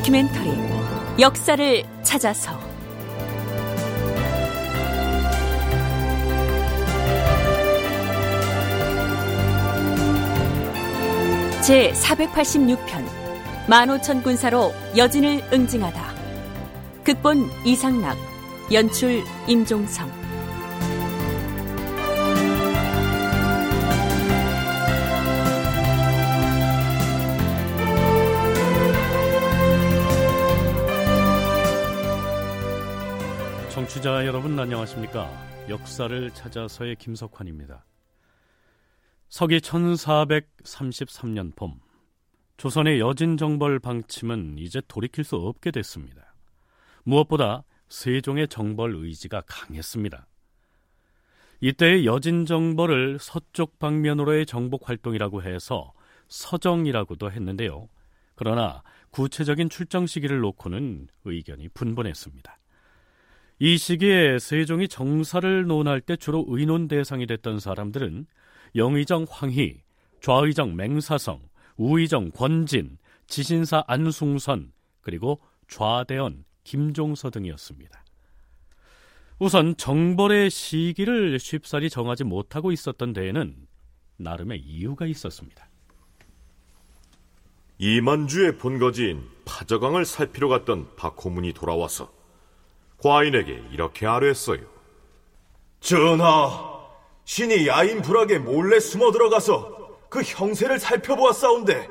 다큐멘터리 역사를 찾아서. 제 486편 만오천 군사로 여진을 응징하다. 극본 이상락 연출 임종성 청취자 여러분 안녕하십니까? 역사를 찾아서의 김석환입니다. 서기 1433년 봄 조선의 여진 정벌 방침은 이제 돌이킬 수 없게 됐습니다. 무엇보다 세종의 정벌 의지가 강했습니다. 이때의 여진 정벌을 서쪽 방면으로의 정복 활동이라고 해서 서정이라고도 했는데요. 그러나 구체적인 출정 시기를 놓고는 의견이 분분했습니다. 이 시기에 세종이 정사를 논할 때 주로 의논 대상이 됐던 사람들은 영의정 황희, 좌의정 맹사성, 우의정 권진, 지신사 안숭선, 그리고 좌대원 김종서 등이었습니다. 우선 정벌의 시기를 쉽사리 정하지 못하고 있었던 데에는 나름의 이유가 있었습니다. 이만주의 본거지인 파저강을 살피러 갔던 박호문이 돌아와서 과인에게 이렇게 아뢰었어요. 전하, 신이 야인 불악에 몰래 숨어 들어가서 그 형세를 살펴보았사온데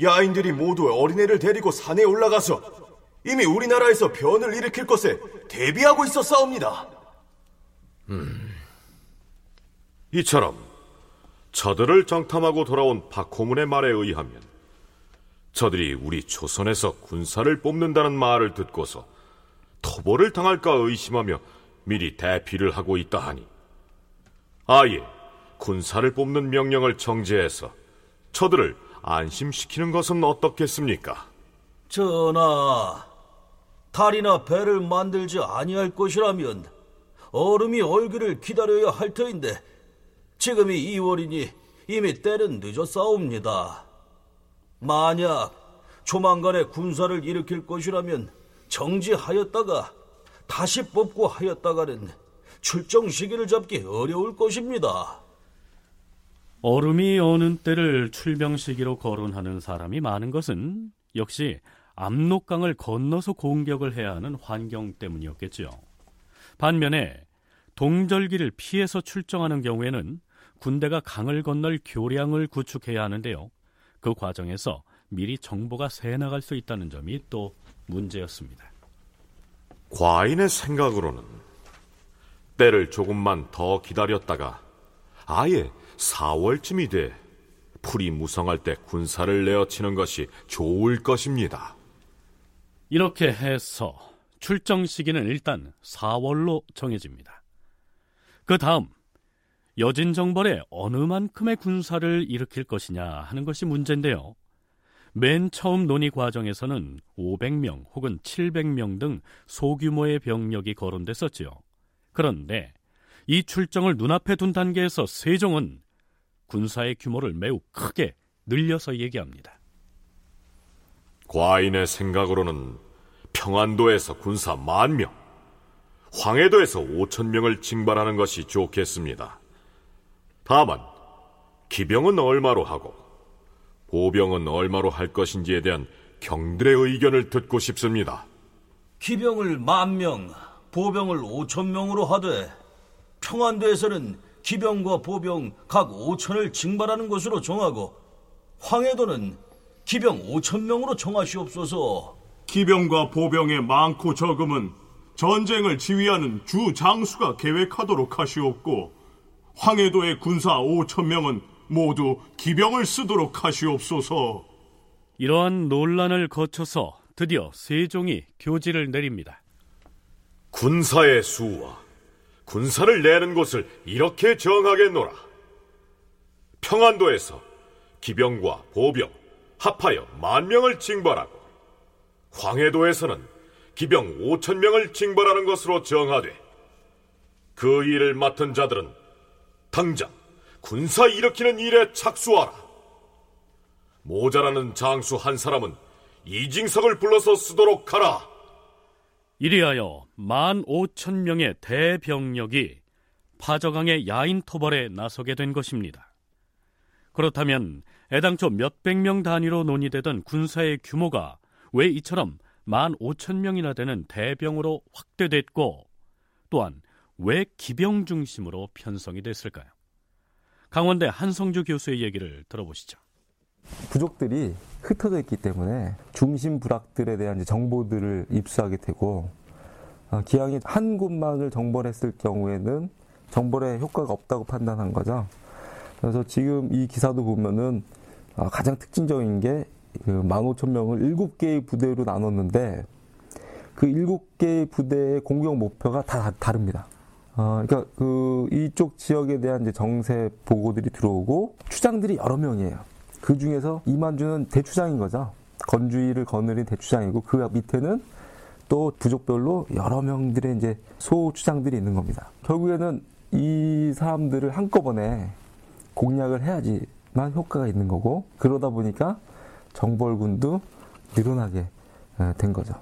야인들이 모두 어린애를 데리고 산에 올라가서 이미 우리나라에서 변을 일으킬 것에 대비하고 있었사옵니다. 음, 이처럼 저들을 정탐하고 돌아온 박호문의 말에 의하면 저들이 우리 조선에서 군사를 뽑는다는 말을 듣고서 토벌을 당할까 의심하며 미리 대피를 하고 있다 하니 아예 군사를 뽑는 명령을 정제해서 저들을 안심시키는 것은 어떻겠습니까? 전하, 달이나 배를 만들지 아니할 것이라면 얼음이 얼기를 기다려야 할 터인데 지금이 2월이니 이미 때는 늦었사옵니다. 만약 조만간에 군사를 일으킬 것이라면 정지하였다가 다시 뽑고 하였다가는 출정 시기를 잡기 어려울 것입니다. 얼음이 오는 때를 출병 시기로 거론하는 사람이 많은 것은 역시 압록강을 건너서 공격을 해야 하는 환경 때문이었겠죠. 반면에 동절기를 피해서 출정하는 경우에는 군대가 강을 건널 교량을 구축해야 하는데요. 그 과정에서 미리 정보가 새 나갈 수 있다는 점이 또 문제였습니다. 과인의 생각으로는 때를 조금만 더 기다렸다가 아예 4월쯤이 돼 풀이 무성할 때 군사를 내어치는 것이 좋을 것입니다. 이렇게 해서 출정 시기는 일단 4월로 정해집니다. 그 다음 여진 정벌에 어느 만큼의 군사를 일으킬 것이냐 하는 것이 문제인데요. 맨 처음 논의 과정에서는 500명 혹은 700명 등 소규모의 병력이 거론됐었지요. 그런데 이 출정을 눈앞에 둔 단계에서 세종은 군사의 규모를 매우 크게 늘려서 얘기합니다. 과인의 생각으로는 평안도에서 군사 만 명, 황해도에서 5천 명을 징발하는 것이 좋겠습니다. 다만 기병은 얼마로 하고 보병은 얼마로 할 것인지에 대한 경들의 의견을 듣고 싶습니다. 기병을 만 명, 보병을 오천 명으로 하되 평안도에서는 기병과 보병 각 오천을 징발하는 것으로 정하고 황해도는 기병 오천 명으로 정하시옵소서. 기병과 보병의 많고 적음은 전쟁을 지휘하는 주 장수가 계획하도록 하시옵고 황해도의 군사 오천 명은 모두 기병을 쓰도록 하시옵소서. 이러한 논란을 거쳐서 드디어 세종이 교지를 내립니다. 군사의 수와 군사를 내는 곳을 이렇게 정하겠노라. 평안도에서 기병과 보병 합하여 만 명을 징발하고 황해도에서는 기병 오천 명을 징발하는 것으로 정하되 그 일을 맡은 자들은 당장 군사 일으키는 일에 착수하라. 모자라는 장수 한 사람은 이징석을 불러서 쓰도록 하라. 이리하여 만 오천 명의 대병력이 파저강의 야인 토벌에 나서게 된 것입니다. 그렇다면 애당초 몇백 명 단위로 논의되던 군사의 규모가 왜 이처럼 만 오천 명이나 되는 대병으로 확대됐고 또한 왜 기병 중심으로 편성이 됐을까요? 강원대 한성주 교수의 얘기를 들어보시죠. 부족들이 흩어져 있기 때문에 중심 부락들에 대한 정보들을 입수하게 되고 어, 기왕이 한 곳만을 정벌했을 경우에는 정벌에 효과가 없다고 판단한 거죠. 그래서 지금 이 기사도 보면은 어, 가장 특징적인 게 15,000명을 그 7개의 부대로 나눴는데 그 7개의 부대의 공격 목표가 다 다릅니다. 어, 그러니까 그 이쪽 지역에 대한 이제 정세 보고들이 들어오고 추장들이 여러 명이에요. 그 중에서 이만주는 대추장인 거죠. 건주의를 거느린 대추장이고 그 밑에는 또 부족별로 여러 명들의 이제 소추장들이 있는 겁니다. 결국에는 이 사람들을 한꺼번에 공략을 해야지만 효과가 있는 거고 그러다 보니까 정벌군도 늘어나게 된 거죠.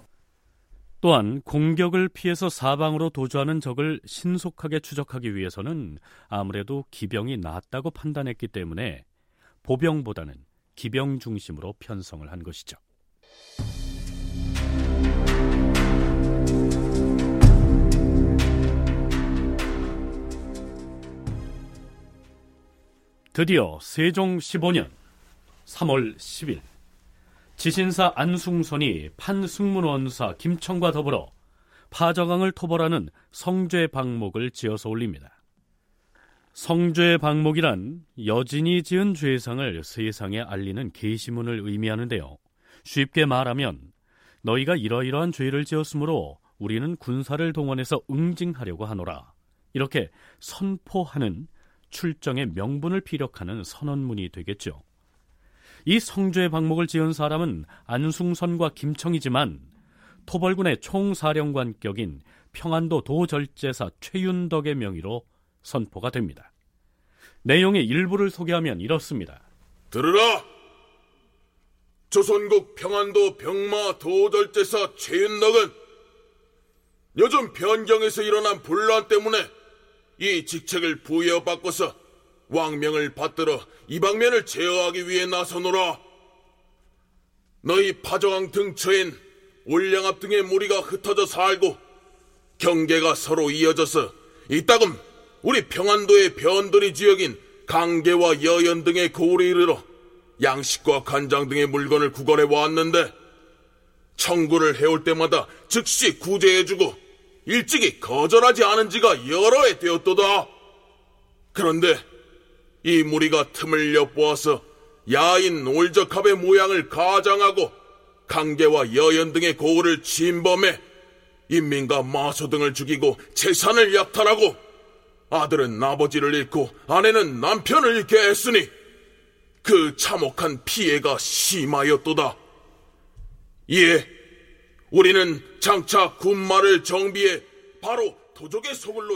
또한 공격을 피해서 사방으로 도주하는 적을 신속하게 추적하기 위해서는 아무래도 기병이 낫다고 판단했기 때문에 보병보다는 기병 중심으로 편성을 한 것이죠. 드디어 세종 15년 3월 10일 지신사 안숭선이 판승문원사 김청과 더불어 파저강을 토벌하는 성죄 방목을 지어서 올립니다. 성죄 방목이란 여진이 지은 죄상을 세상에 알리는 게시문을 의미하는데요. 쉽게 말하면 너희가 이러이러한 죄를 지었으므로 우리는 군사를 동원해서 응징하려고 하노라. 이렇게 선포하는 출정의 명분을 피력하는 선언문이 되겠죠. 이 성죄 방목을 지은 사람은 안승선과 김청이지만 토벌군의 총사령관격인 평안도 도절제사 최윤덕의 명의로 선포가 됩니다. 내용의 일부를 소개하면 이렇습니다. 들으라! 조선국 평안도 병마 도절제사 최윤덕은 요즘 변경에서 일어난 분란 때문에 이 직책을 부여받고서 왕명을 받들어 이방면을 제어하기 위해 나서노라. 너희 파정왕 등처엔 올량압 등의 무리가 흩어져 살고 경계가 서로 이어져서 이따금 우리 평안도의 변돌이 지역인 강계와 여연 등의 고을에 이르러 양식과 간장 등의 물건을 구걸해 왔는데 청구를 해올 때마다 즉시 구제해주고 일찍이 거절하지 않은 지가 여러 해 되었도다. 그런데 이 무리가 틈을 엿보아서 야인 올적합의 모양을 가장하고 강계와 여연 등의 고을을 침범해 인민과 마소 등을 죽이고 재산을 약탈하고 아들은 아버지를 잃고 아내는 남편을 잃게 했으니 그 참혹한 피해가 심하였도다. 이에 우리는 장차 군마를 정비해 바로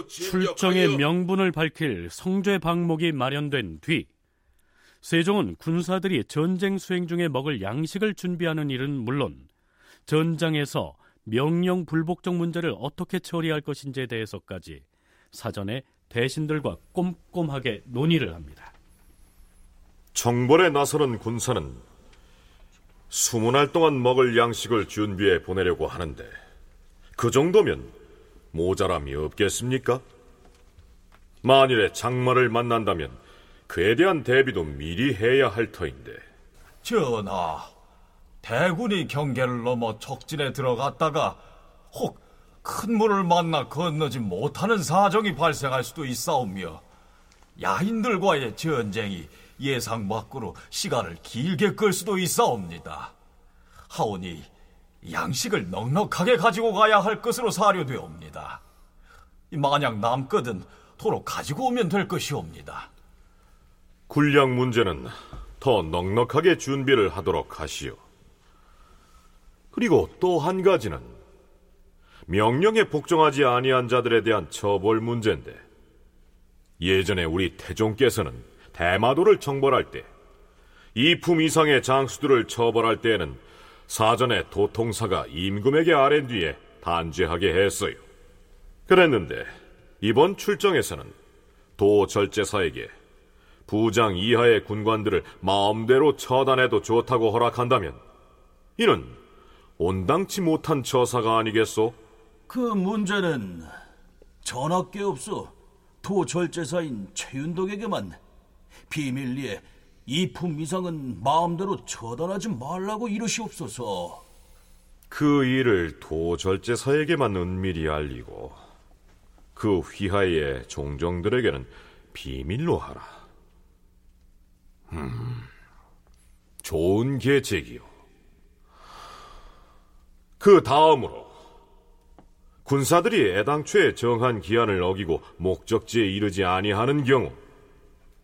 출정의 명분을 밝힐 성죄 방목이 마련된 뒤 세종은 군사들이 전쟁 수행 중에 먹을 양식을 준비하는 일은 물론 전장에서 명령 불복종 문제를 어떻게 처리할 것인지에 대해서까지 사전에 대신들과 꼼꼼하게 논의를 합니다. 정벌에 나서는 군사는 수문할 동안 먹을 양식을 준비해 보내려고 하는데 그 정도면 모자람이 없겠습니까? 만일에 장마를 만난다면 그에 대한 대비도 미리 해야 할 터인데. 전하, 대군이 경계를 넘어 적진에 들어갔다가 혹 큰 물을 만나 건너지 못하는 사정이 발생할 수도 있사오며 야인들과의 전쟁이 예상 밖으로 시간을 길게 끌 수도 있사옵니다. 하오니 양식을 넉넉하게 가지고 가야 할 것으로 사료되옵니다. 만약 남거든 도로 가지고 오면 될 것이옵니다. 군량 문제는 더 넉넉하게 준비를 하도록 하시오. 그리고 또 한 가지는 명령에 복종하지 아니한 자들에 대한 처벌 문제인데 예전에 우리 태종께서는 대마도를 정벌할 때 이품 이상의 장수들을 처벌할 때에는 사전에 도통사가 임금에게 아랜 뒤에 단죄하게 했어요. 그랬는데 이번 출정에서는 도절제사에게 부장 이하의 군관들을 마음대로 처단해도 좋다고 허락한다면 이는 온당치 못한 처사가 아니겠소? 그 문제는 전학계 없어 도절제사인 최윤덕에게만 비밀리에 이품 이상은 마음대로 처단하지 말라고 이르시옵소서. 그 일을 도절제사에게만 은밀히 알리고 그 휘하의 종정들에게는 비밀로 하라. 음, 좋은 계책이요. 그 다음으로 군사들이 애당초에 정한 기한을 어기고 목적지에 이르지 아니하는 경우,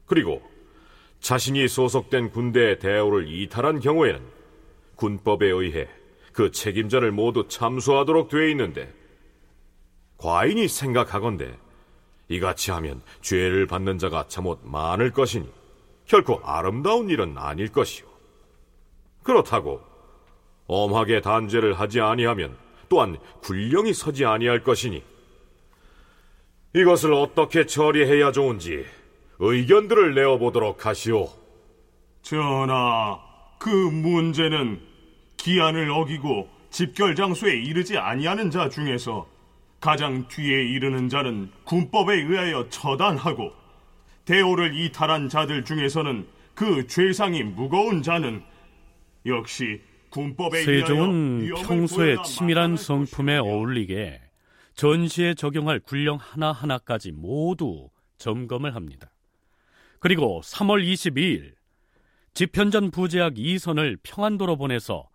그리고 자신이 소속된 군대의 대우를 이탈한 경우에는 군법에 의해 그 책임자를 모두 참수하도록 되어 있는데 과인이 생각하건대 이같이 하면 죄를 받는 자가 참못 많을 것이니 결코 아름다운 일은 아닐 것이오. 그렇다고 엄하게 단죄를 하지 아니하면 또한 군령이 서지 아니할 것이니 이것을 어떻게 처리해야 좋은지 의견들을 내어보도록 하시오. 전하, 그 문제는 기한을 어기고 집결 장소에 이르지 아니하는 자 중에서 가장 뒤에 이르는 자는 군법에 의하여 처단하고 대오를 이탈한 자들 중에서는 그 죄상이 무거운 자는 역시 군법에 세종은 평소에 치밀한 성품에 어울리게 전시에 적용할 군령 하나하나까지 모두 점검을 합니다. 그리고 3월 22일 집현전 부제학 이선을 평안도로 보내서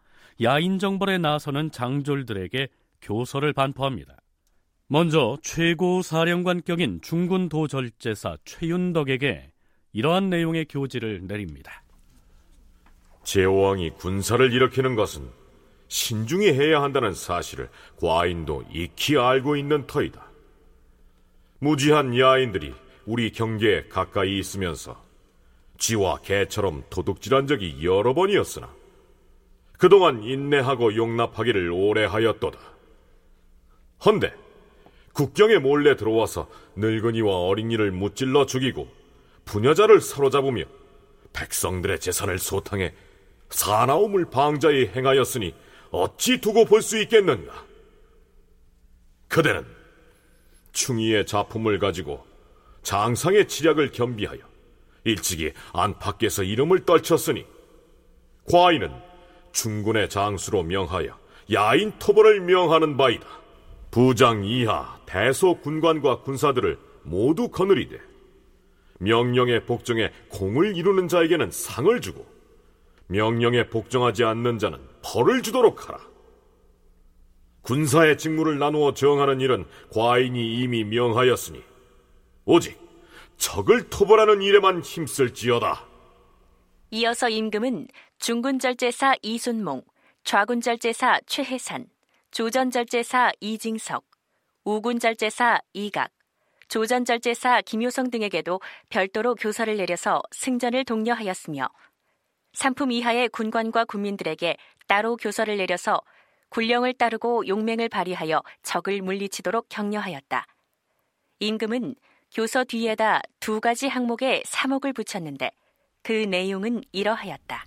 야인 정벌에 나서는 장졸들에게 교서를 반포합니다. 먼저 최고 사령관격인 중군 도 절제사 최윤덕에게 이러한 내용의 교지를 내립니다. 제왕이 군사를 일으키는 것은 신중히 해야 한다는 사실을 과인도 익히 알고 있는 터이다. 무지한 야인들이 우리 경계에 가까이 있으면서 쥐와 개처럼 도둑질한 적이 여러 번이었으나 그동안 인내하고 용납하기를 오래 하였도다. 헌데 국경에 몰래 들어와서 늙은이와 어린이를 무찔러 죽이고 부녀자를 사로잡으며 백성들의 재산을 소탕해 사나움을 방자히 행하였으니 어찌 두고 볼 수 있겠는가? 그대는 충의의 작품을 가지고 장상의 치략을 겸비하여 일찍이 안팎에서 이름을 떨쳤으니 과인은 중군의 장수로 명하여 야인 토벌을 명하는 바이다. 부장 이하 대소 군관과 군사들을 모두 거느리되 명령에 복종해 공을 이루는 자에게는 상을 주고 명령에 복종하지 않는 자는 벌을 주도록 하라. 군사의 직무를 나누어 정하는 일은 과인이 이미 명하였으니 오직 적을 토벌하는 일에만 힘쓸지어다. 이어서 임금은 중군절제사 이순몽, 좌군절제사 최혜산, 조전절제사 이징석, 우군절제사 이각, 조전절제사 김효성 등에게도 별도로 교서를 내려서 승전을 독려하였으며 상품 이하의 군관과 군민들에게 따로 교서를 내려서 군령을 따르고 용맹을 발휘하여 적을 물리치도록 격려하였다. 임금은 교서 뒤에다 두 가지 항목에 사목을 붙였는데 그 내용은 이러하였다.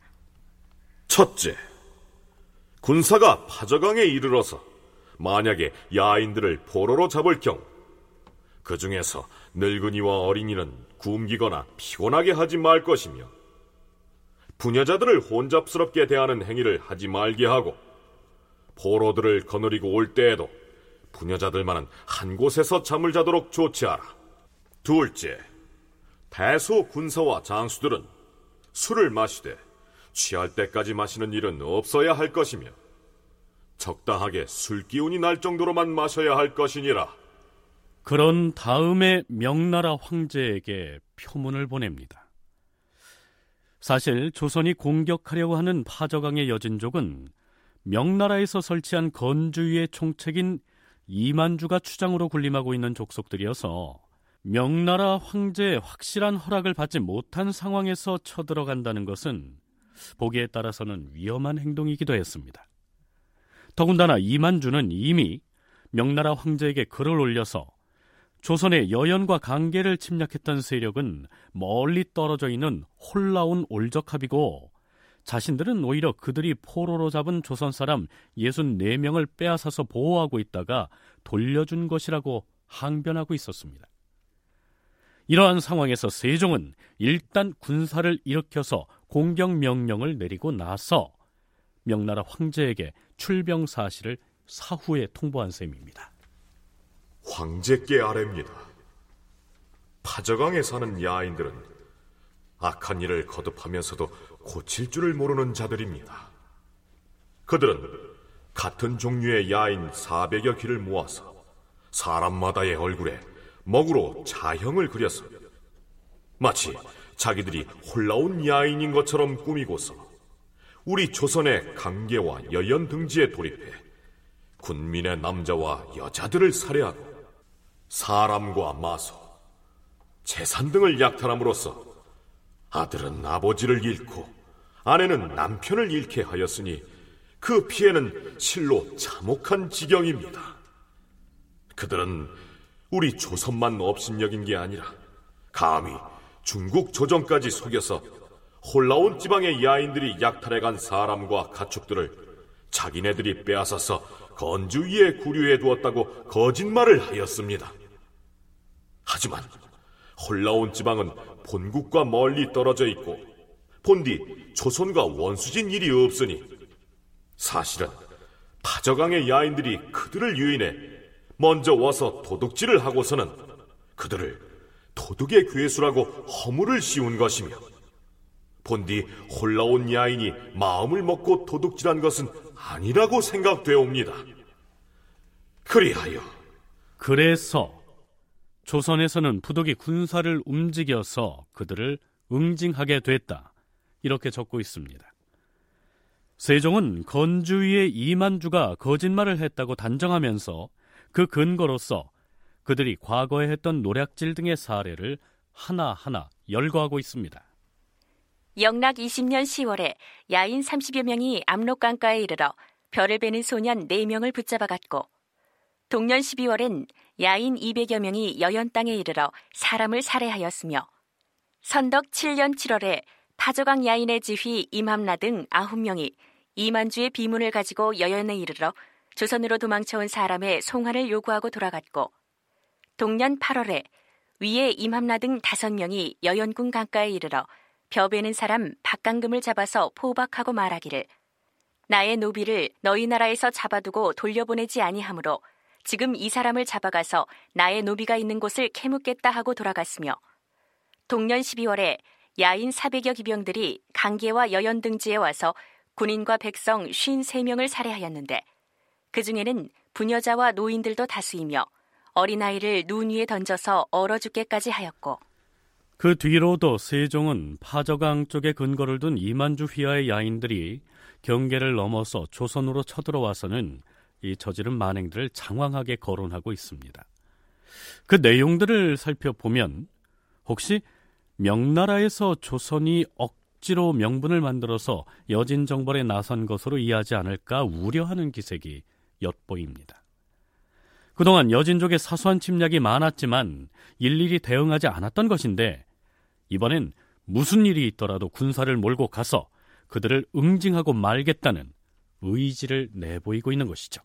첫째, 군사가 파저강에 이르러서 만약에 야인들을 포로로 잡을 경우 그 중에서 늙은이와 어린이는 굶기거나 피곤하게 하지 말 것이며 부녀자들을 혼잡스럽게 대하는 행위를 하지 말게 하고 포로들을 거느리고 올 때에도 부녀자들만은 한 곳에서 잠을 자도록 조치하라. 둘째, 대소 군사와 장수들은 술을 마시되 취할 때까지 마시는 일은 없어야 할 것이며 적당하게 술 기운이 날 정도로만 마셔야 할 것이니라. 그런 다음에 명나라 황제에게 표문을 보냅니다. 사실 조선이 공격하려고 하는 파저강의 여진족은 명나라에서 설치한 건주위의 총책인 이만주가 추장으로 군림하고 있는 족속들이어서 명나라 황제의 확실한 허락을 받지 못한 상황에서 쳐들어간다는 것은 보기에 따라서는 위험한 행동이기도 했습니다. 더군다나 이만주는 이미 명나라 황제에게 글을 올려서 조선의 여연과 관계를 침략했던 세력은 멀리 떨어져 있는 홀라운 올적합이고 자신들은 오히려 그들이 포로로 잡은 조선 사람 64명을 빼앗아서 보호하고 있다가 돌려준 것이라고 항변하고 있었습니다. 이러한 상황에서 세종은 일단 군사를 일으켜서 공격 명령을 내리고 나서 명나라 황제에게 출병 사실을 사후에 통보한 셈입니다. 황제께 아뢰입니다. 파저강에 사는 야인들은 악한 일을 거듭하면서도 고칠 줄을 모르는 자들입니다. 그들은 같은 종류의 야인 400여 귀를 모아서 사람마다의 얼굴에 먹으로 자형을 그려서 마치 자기들이 홀라온 야인인 것처럼 꾸미고서 우리 조선의 강계와 여연 등지에 돌입해 군민의 남자와 여자들을 살해하고 사람과 마소, 재산 등을 약탈함으로써 아들은 아버지를 잃고 아내는 남편을 잃게 하였으니 그 피해는 실로 참혹한 지경입니다. 그들은 우리 조선만 업신여긴 게 아니라 감히 중국 조정까지 속여서 홀라온 지방의 야인들이 약탈해간 사람과 가축들을 자기네들이 빼앗아서 건주 위에 구류해 두었다고 거짓말을 하였습니다. 하지만 홀라온 지방은 본국과 멀리 떨어져 있고 본디 조선과 원수진 일이 없으니 사실은 파저강의 야인들이 그들을 유인해 먼저 와서 도둑질을 하고서는 그들을 도둑의 괴수라고 허물을 씌운 것이며 본디 홀라온 야인이 마음을 먹고 도둑질한 것은 아니라고 생각되옵니다. 그리하여 그래서 조선에서는 부독이 군사를 움직여서 그들을 응징하게 됐다. 이렇게 적고 있습니다. 세종은 건주위의 이만주가 거짓말을 했다고 단정하면서 그 근거로서 그들이 과거에 했던 노략질 등의 사례를 하나하나 열거하고 있습니다. 영락 20년 10월에 야인 30여 명이 압록강가에 이르러 별을 베는 소년 4명을 붙잡아갔고 동년 12월엔 야인 200여 명이 여연 땅에 이르러 사람을 살해하였으며 선덕 7년 7월에 파저강 야인의 지휘 임함나 등 9명이 이만주의 비문을 가지고 여연에 이르러 조선으로 도망쳐온 사람의 송환을 요구하고 돌아갔고 동년 8월에 위에 임함나 등 5명이 여연군 강가에 이르러 벼베는 사람 박강금을 잡아서 포박하고 말하기를 나의 노비를 너희 나라에서 잡아두고 돌려보내지 아니하므로 지금 이 사람을 잡아가서 나의 노비가 있는 곳을 캐묻겠다 하고 돌아갔으며 동년 12월에 야인 400여 기병들이 강계와 여연 등지에 와서 군인과 백성 53명을 살해하였는데 그 중에는 부녀자와 노인들도 다수이며 어린아이를 눈 위에 던져서 얼어 죽게까지 하였고 그 뒤로도 세종은 파저강 쪽에 근거를 둔 이만주 휘하의 야인들이 경계를 넘어서 조선으로 쳐들어와서는 이 저지른 만행들을 장황하게 거론하고 있습니다. 그 내용들을 살펴보면 혹시 명나라에서 조선이 억지로 명분을 만들어서 여진 정벌에 나선 것으로 이해하지 않을까 우려하는 기색이 엿보입니다. 그동안 여진족의 사소한 침략이 많았지만 일일이 대응하지 않았던 것인데 이번엔 무슨 일이 있더라도 군사를 몰고 가서 그들을 응징하고 말겠다는 의지를 내보이고 있는 것이죠.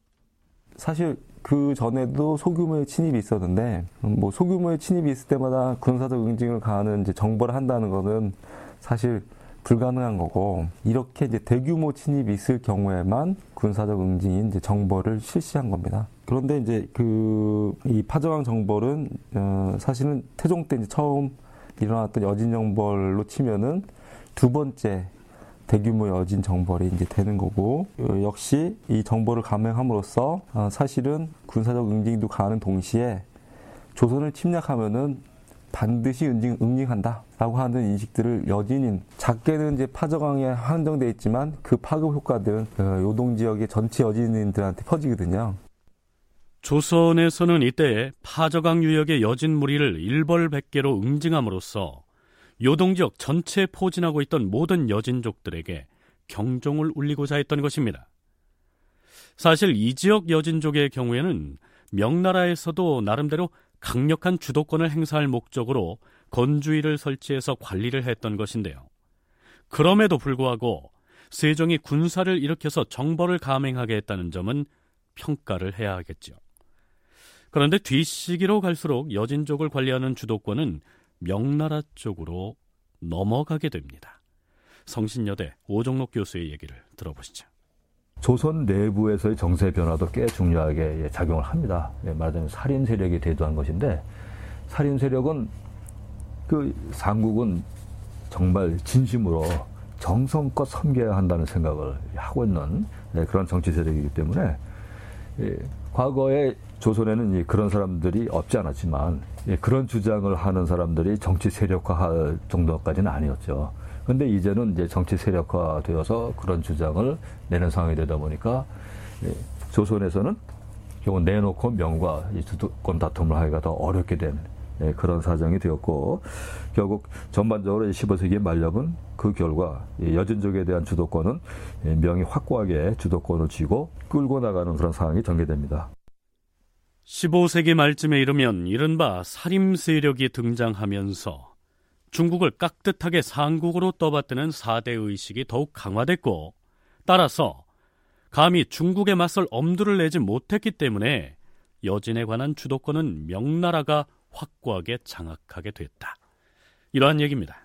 사실 그 전에도 소규모의 침입이 있었는데 뭐 소규모의 침입이 있을 때마다 군사적 응징을 가하는 이제 정벌을 한다는 것은 사실 불가능한 거고 이렇게 이제 대규모 침입이 있을 경우에만 군사적 응징인 이제 정벌을 실시한 겁니다. 그런데 이제 그 이 파저왕 정벌은 어 사실은 태종 때 이제 처음 일어났던 여진 정벌로 치면은 두 번째 대규모 여진 정벌이 이제 되는 거고 어, 역시 이 정벌을 감행함으로써 어, 사실은 군사적 응징도 가는 동시에 조선을 침략하면은 반드시 응징, 응징한다라고 하는 인식들을 여진인 작게는 이제 파저강에 한정돼 있지만 그 파급 효과들은 어, 요동 지역의 전체 여진인들한테 퍼지거든요. 조선에서는 이때 파저강 유역의 여진 무리를 일벌백계로 응징함으로써 요동 지역 전체에 포진하고 있던 모든 여진족들에게 경종을 울리고자 했던 것입니다. 사실 이 지역 여진족의 경우에는 명나라에서도 나름대로 강력한 주도권을 행사할 목적으로 건주의를 설치해서 관리를 했던 것인데요. 그럼에도 불구하고 세종이 군사를 일으켜서 정벌을 감행하게 했다는 점은 평가를 해야 하겠죠. 그런데 뒷시기로 갈수록 여진족을 관리하는 주도권은 명나라 쪽으로 넘어가게 됩니다. 성신여대 오종록 교수의 얘기를 들어보시죠. 조선 내부에서의 정세 변화도 꽤 중요하게 작용을 합니다. 예, 말하자면 살인 세력이 대두한 것인데 살인 세력은 그 삼국은 정말 진심으로 정성껏 섬겨야 한다는 생각을 하고 있는 예, 그런 정치 세력이기 때문에 예, 과거에 조선에는 그런 사람들이 없지 않았지만 그런 주장을 하는 사람들이 정치 세력화할 정도까지는 아니었죠. 근데 이제는 이제 정치 세력화 되어서 그런 주장을 내는 상황이 되다 보니까 예, 조선에서는 결국 내놓고 명과 주도권 다툼을 하기가 더 어렵게 된 예, 그런 사정이 되었고 결국 전반적으로 15세기 말렵은 그 결과 여진족에 대한 주도권은 예, 명이 확고하게 주도권을 쥐고 끌고 나가는 그런 상황이 전개됩니다. 15세기 말쯤에 이르면 이른바 살림 세력이 등장하면서 중국을 깍듯하게 상국으로 떠받드는 사대 의식이 더욱 강화됐고 따라서 감히 중국에 맞설 엄두를 내지 못했기 때문에 여진에 관한 주도권은 명나라가 확고하게 장악하게 됐다. 이러한 얘기입니다.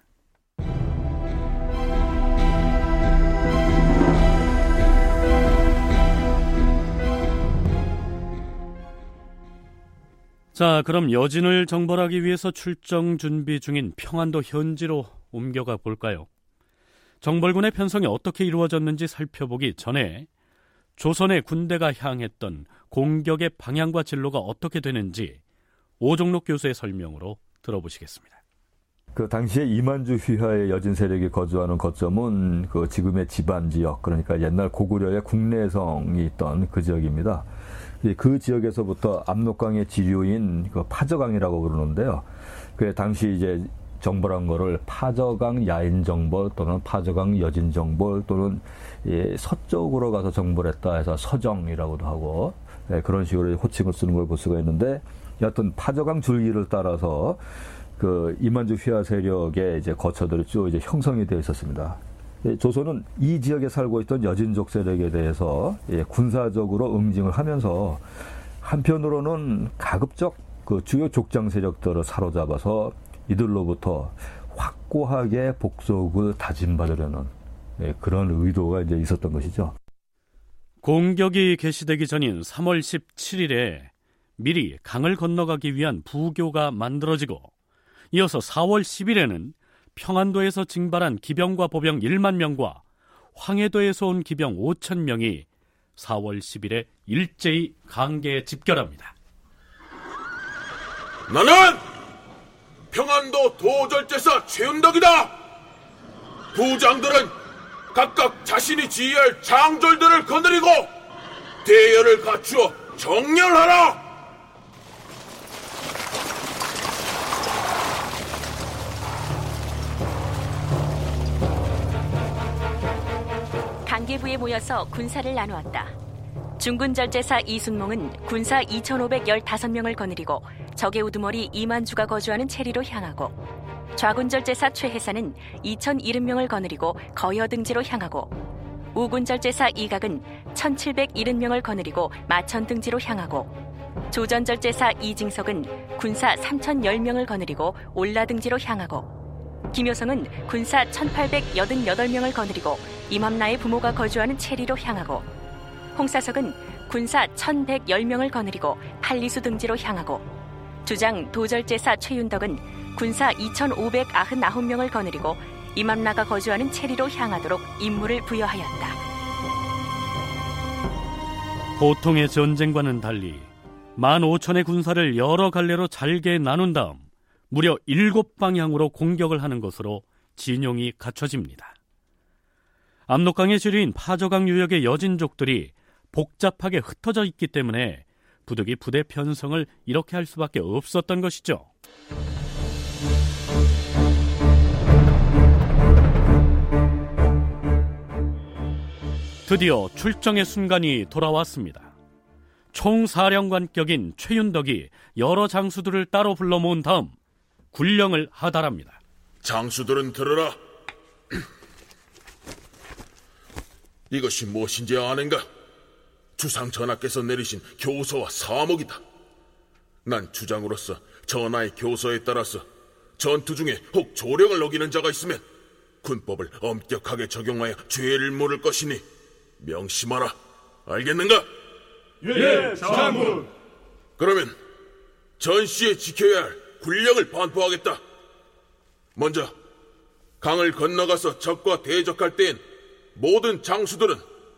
자, 그럼 여진을 정벌하기 위해서 출정 준비 중인 평안도 현지로 옮겨가 볼까요? 정벌군의 편성이 어떻게 이루어졌는지 살펴보기 전에 조선의 군대가 향했던 공격의 방향과 진로가 어떻게 되는지 오종록 교수의 설명으로 들어보시겠습니다. 그 당시에 이만주 휘하의 여진 세력이 거주하는 거점은 그 지금의 지반 지역 그러니까 옛날 고구려의 국내성이 있던 그 지역입니다. 그 지역에서부터 압록강의 지류인 그 파저강이라고 부르는데요. 그 당시 이제 정벌한 거를 파저강 야인 정벌 또는 파저강 여진 정벌 또는 예, 서쪽으로 가서 정벌했다 해서 서정이라고도 하고 예, 그런 식으로 호칭을 쓰는 걸 볼 수가 있는데 여하튼 파저강 줄기를 따라서 그 이만주 휘하 세력의 이제 거처들이 쭉 이제 형성이 되어 있었습니다. 예, 조선은 이 지역에 살고 있던 여진족 세력에 대해서 예, 군사적으로 응징을 하면서 한편으로는 가급적 그 주요 족장 세력들을 사로잡아서 이들로부터 확고하게 복속을 다짐받으려는 예, 그런 의도가 이제 있었던 것이죠. 공격이 개시되기 전인 3월 17일에 미리 강을 건너가기 위한 부교가 만들어지고 이어서 4월 10일에는 평안도에서 징발한 기병과 보병 1만 명과 황해도에서 온 기병 5천 명이 4월 10일에 일제히 강계에 집결합니다. 나는 평안도 도절제사 최은덕이다. 부장들은 각각 자신이 지휘할 장졸들을 거느리고 대열을 갖추어 정렬하라. 관계부에 모여서 군사를 나누었다. 중군절제사 이순몽은 군사 2,515명을 거느리고 적의 우두머리 이만주가 거주하는 체리로 향하고 좌군절제사 최혜사는 2,070명을 거느리고 거여등지로 향하고 우군절제사 이각은 1,770명을 거느리고 마천등지로 향하고 조전절제사 이징석은 군사 3,010명을 거느리고 올라등지로 향하고 김효성은 군사 1,888명을 거느리고 임함나의 부모가 거주하는 체리로 향하고 홍사석은 군사 1,110명을 거느리고 팔리수 등지로 향하고 주장 도절제사 최윤덕은 군사 2,599명을 거느리고 임함나가 거주하는 체리로 향하도록 임무를 부여하였다. 보통의 전쟁과는 달리 15,000의 군사를 여러 갈래로 잘게 나눈 다음 무려 7방향으로 공격을 하는 것으로 진용이 갖춰집니다. 압록강의 주류인 파저강 유역의 여진족들이 복잡하게 흩어져 있기 때문에 부득이 부대 편성을 이렇게 할 수밖에 없었던 것이죠. 드디어 출정의 순간이 돌아왔습니다. 총사령관격인 최윤덕이 여러 장수들을 따로 불러 모은 다음 군령을 하달합니다. 장수들은 들으라. 이것이 무엇인지 아는가? 주상 전하께서 내리신 교서와 사목이다. 난 주장으로서 전하의 교서에 따라서 전투 중에 혹 조령을 어기는 자가 있으면 군법을 엄격하게 적용하여 죄를 물을 것이니 명심하라. 알겠는가? 예, 장군. 그러면 전시에 지켜야 할 군령을 반포하겠다. 먼저 강을 건너가서 적과 대적할 때엔 모든 장수들은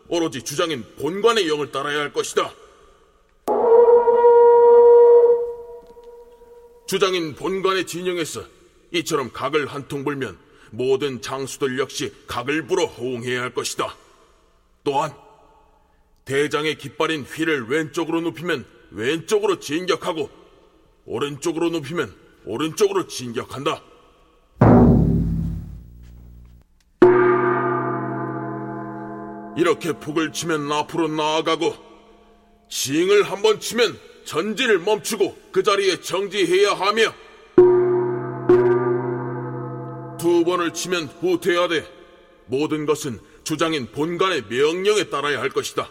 오로지 주장인 본관의 영을 따라야 할 것이다. 주장인 본관의 진영에서 이처럼 각을 한 통 불면 모든 장수들 역시 각을 불어 호응해야 할 것이다. 또한 대장의 깃발인 휘를 왼쪽으로 눕히면 왼쪽으로 진격하고 오른쪽으로 눕히면 오른쪽으로 진격한다. 이렇게 북을 치면 앞으로 나아가고 징을 한 번 치면 전진을 멈추고 그 자리에 정지해야 하며 두 번을 치면 후퇴해야 돼. 모든 것은 주장인 본관의 명령에 따라야 할 것이다.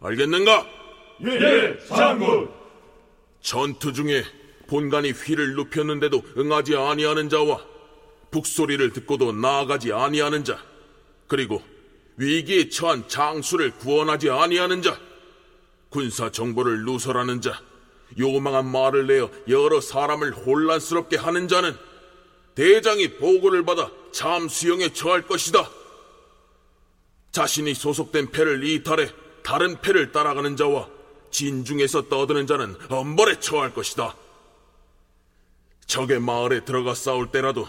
알겠는가? 예, 장군. 전투 중에 본관이 휘를 눕혔는데도 응하지 아니하는 자와 북소리를 듣고도 나아가지 아니하는 자 그리고 위기에 처한 장수를 구원하지 아니하는 자 군사 정보를 누설하는 자 요망한 말을 내어 여러 사람을 혼란스럽게 하는 자는 대장이 보고를 받아 참수형에 처할 것이다. 자신이 소속된 패를 이탈해 다른 패를 따라가는 자와 진중에서 떠드는 자는 엄벌에 처할 것이다. 적의 마을에 들어가 싸울 때라도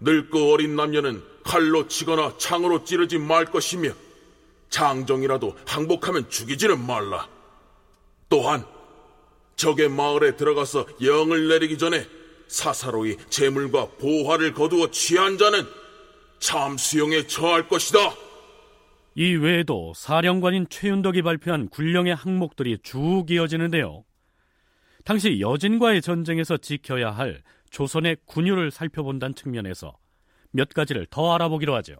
늙고 어린 남녀는 칼로 치거나 창으로 찌르지 말 것이며 장정이라도 항복하면 죽이지는 말라. 또한 적의 마을에 들어가서 영을 내리기 전에 사사로이 재물과 보화를 거두어 취한 자는 참수형에 처할 것이다. 이 외에도 사령관인 최윤덕이 발표한 군령의 항목들이 쭉 이어지는데요. 당시 여진과의 전쟁에서 지켜야 할 조선의 군율을 살펴본다는 측면에서 몇 가지를 더 알아보기로 하죠.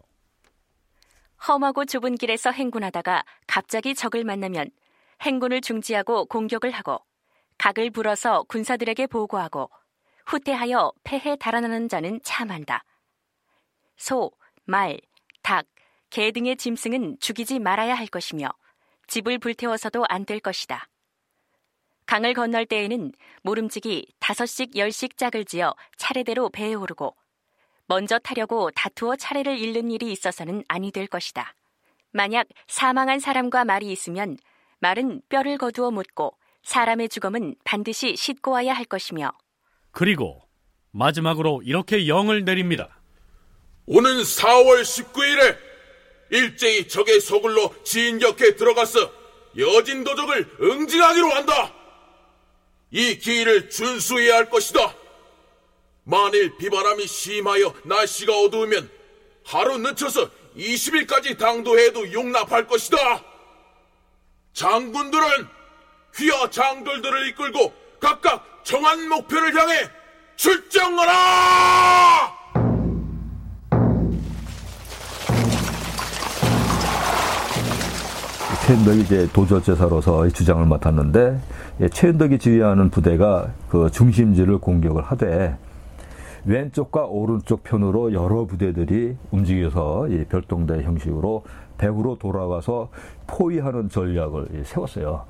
험하고 좁은 길에서 행군하다가 갑자기 적을 만나면 행군을 중지하고 공격을 하고 각을 불어서 군사들에게 보고하고 후퇴하여 패해 달아나는 자는 참한다. 소, 말, 닭, 개 등의 짐승은 죽이지 말아야 할 것이며 집을 불태워서도 안 될 것이다. 강을 건널 때에는 모름지기 다섯씩 열씩 짝을 지어 차례대로 배에 오르고 먼저 타려고 다투어 차례를 잃는 일이 있어서는 아니 될 것이다. 만약 사망한 사람과 말이 있으면 말은 뼈를 거두어 묻고 사람의 죽음은 반드시 싣고 와야 할 것이며 그리고 마지막으로 이렇게 영을 내립니다. 오는 4월 19일에 일제히 적의 소굴로 진격해 들어가서 여진 도적을 응징하기로 한다. 이 기일을 준수해야 할 것이다. 만일 비바람이 심하여 날씨가 어두우면 하루 늦춰서 20일까지 당도해도 용납할 것이다. 장군들은 휘하 장돌들을 이끌고 각각 정한 목표를 향해 출정하라! 최은덕이 이제 도저제사로서 주장을 맡았는데 예, 최은덕이 지휘하는 부대가 그 중심지를 공격을 하되 왼쪽과 오른쪽 편으로 여러 부대들이 움직여서 별동대 형식으로 배후로 돌아가서 포위하는 전략을 세웠어요.